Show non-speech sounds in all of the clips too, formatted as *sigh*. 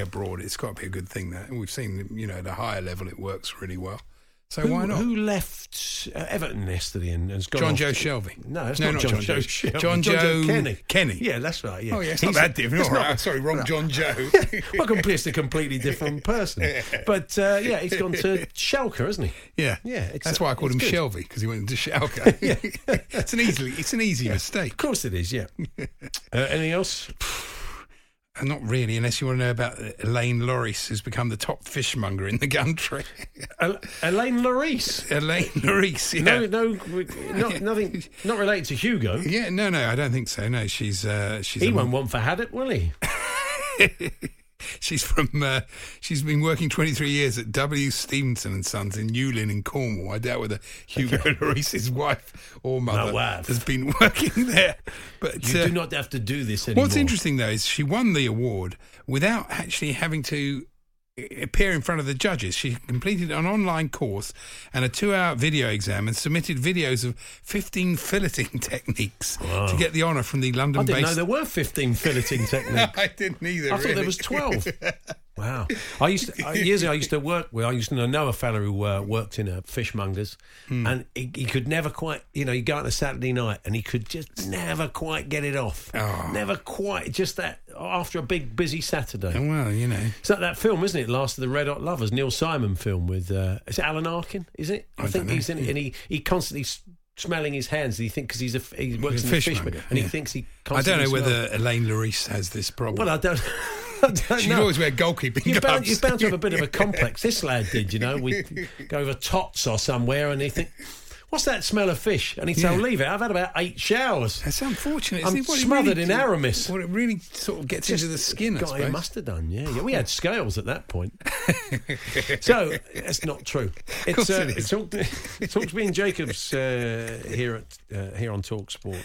abroad, it's got to be a good thing. That and we've seen, you know, at a higher level, it works really well. So Who, why not? who left uh, Everton yesterday and has gone John off Joe Shelby. No, that's No, not, not John, John Joe Joe. Shelby. John Joe Kenny. Kenny. Yeah, that's right. Yeah. Oh yeah, it's not that different. it's All not- right, sorry, wrong *laughs* John Joe. *laughs* well, completely a completely different person. *laughs* But uh, yeah, he's gone to Schalke, hasn't he? yeah, Yeah, it's- that's why I called him good. Shelby because he went to Schalke. it's an easily, it's an easy mistake. Of course it is. Yeah. uh, anything else? And not really, unless you want to know about Elaine Loris, who's become the top fishmonger in the country. *laughs* El- Elaine Larice. Elaine Loris, yeah. No, no, not, *laughs* nothing. Not related to Hugo. Yeah, no, no, I don't think so. No, she's uh, she's He won't want for Haddock, will he? *laughs* *laughs* she's from uh, she's been working 23 years at W Stevenson and Sons in Newlyn in Cornwall. I doubt whether Hugo *laughs* Lloris's wife or mother wife. has been *laughs* working there. But You uh, do not have to do this anymore. what's interesting though is she won the award without actually having to appear in front of the judges. She completed an online course and a two-hour video exam and submitted videos of 15 *laughs* filleting techniques to get the honour from the London-based. didn't know there were 15 filleting *laughs* techniques. I didn't either. I thought there was 12. *laughs* Wow. I used to, uh, years ago, I used to work with, I used to know a fellow who uh, worked in a fishmonger's Hmm. and he, he could never quite, you know, he'd go out on a Saturday night and he could just never quite get it off. Oh. Never quite, just that, after a big, busy Saturday. Oh, well, you know. It's like that film, isn't it? Last of the Red Hot Lovers, Neil Simon film with, uh, is it Alan Arkin? Is it? I, I think he's in it and he, he constantly smelling his hands. He thinks because he's a he works He's a in the fishmonger, and he thinks he I don't know whether Elaine Larice has this problem. Well, I don't. *laughs* *laughs* She'd know. always wear goalkeeping You're bound, you're bound to have a bit of a *laughs* complex. This lad did, you know. We go over tots or somewhere, and he think, "What's that smell of fish?" And he'd say, Yeah. "Oh, leave it. I've had about eight showers." That's unfortunate. I'm isn't it? What it smothered really- in Aramis. What it really sort of gets into the skin, Guy must have done, yeah. yeah. We had scales at that point. *laughs* so that's not true. It's course uh, it is. talk, talk to me and Jacobs uh, here at uh, here on Talk Sport,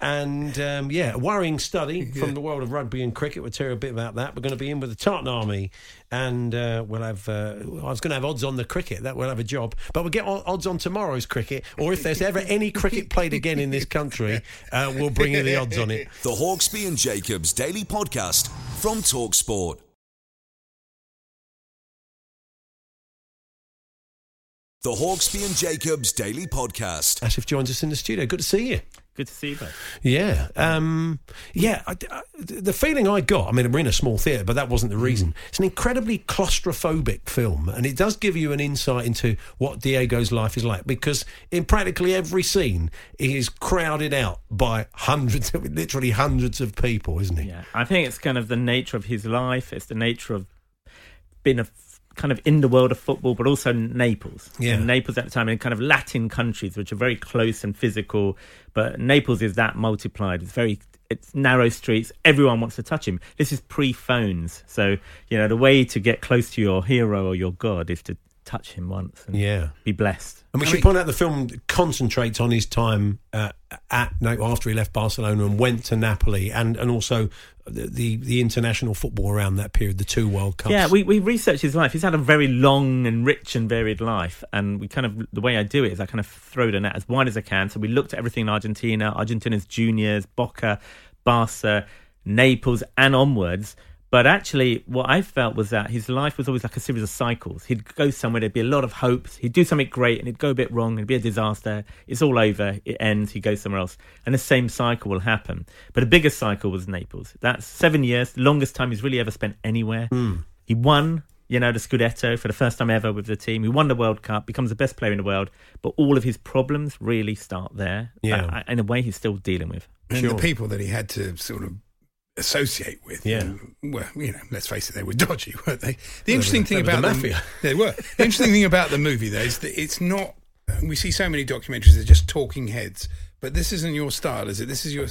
and um, yeah, a worrying study *laughs* from the world of rugby and cricket. We'll tell you a bit about that. We're going to be in with the Tartan Army, and uh, we'll have. Uh, I was going to have odds on the cricket. That we'll have a job, but we'll get odds on tomorrow's cricket, or if there's ever any cricket played again in this country, uh, we'll bring you the odds on it. The Hawksbee and Jacobs Daily Podcast from Talksport. The Hawksbee and Jacobs Daily Podcast. Asif joins us in the studio. Good to see you. Good to see you both. Yeah, um, yeah. I, I- the feeling I got, I mean, we're in a small theatre, but that wasn't the reason. It's an incredibly claustrophobic film, and it does give you an insight into what Diego's life is like because in practically every scene, he is crowded out by hundreds, *laughs* literally hundreds of people, isn't he? Yeah, I think it's kind of the nature of his life. It's the nature of being a f- kind of in the world of football, but also Naples. Yeah. And Naples at the time in kind of Latin countries, which are very close and physical. But Naples is that multiplied. It's very it's narrow streets. Everyone wants to touch him. This is pre-phones, so you know the way to get close to your hero or your god is to touch him once and Yeah. be blessed. And we I should mean- point out the film concentrates on his time uh, at no, after he left Barcelona and went to Napoli, and and also the, the the international football around that period, the two World Cups. Yeah, we, we researched his life. He's had a very long and rich and varied life. And we kind of, the way I do it is I kind of throw the net as wide as I can. So we looked at everything in Argentina, Argentinos Juniors, Boca, Barca, Naples, and onwards. But actually, what I felt was that his life was always like a series of cycles. He'd go somewhere, there'd be a lot of hopes. He'd do something great and it'd go a bit wrong. It'd be a disaster. It's all over. It ends. He goes somewhere else. And the same cycle will happen. But the biggest cycle was Naples. That's seven years, the longest time he's really ever spent anywhere. Hmm. He won, you know, the Scudetto for the first time ever with the team. He won the World Cup, becomes the best player in the world. But all of his problems really start there. Yeah. In a way, he's still dealing with. and Sure. the people that he had to sort of associate with. Yeah. well, you know, let's face it, they were dodgy, *laughs* weren't they? The interesting they thing were the about mafia. they were. The interesting thing about the movie, though, is that it's not. We see so many documentaries that are just talking heads. But this isn't your style, is it? This is your.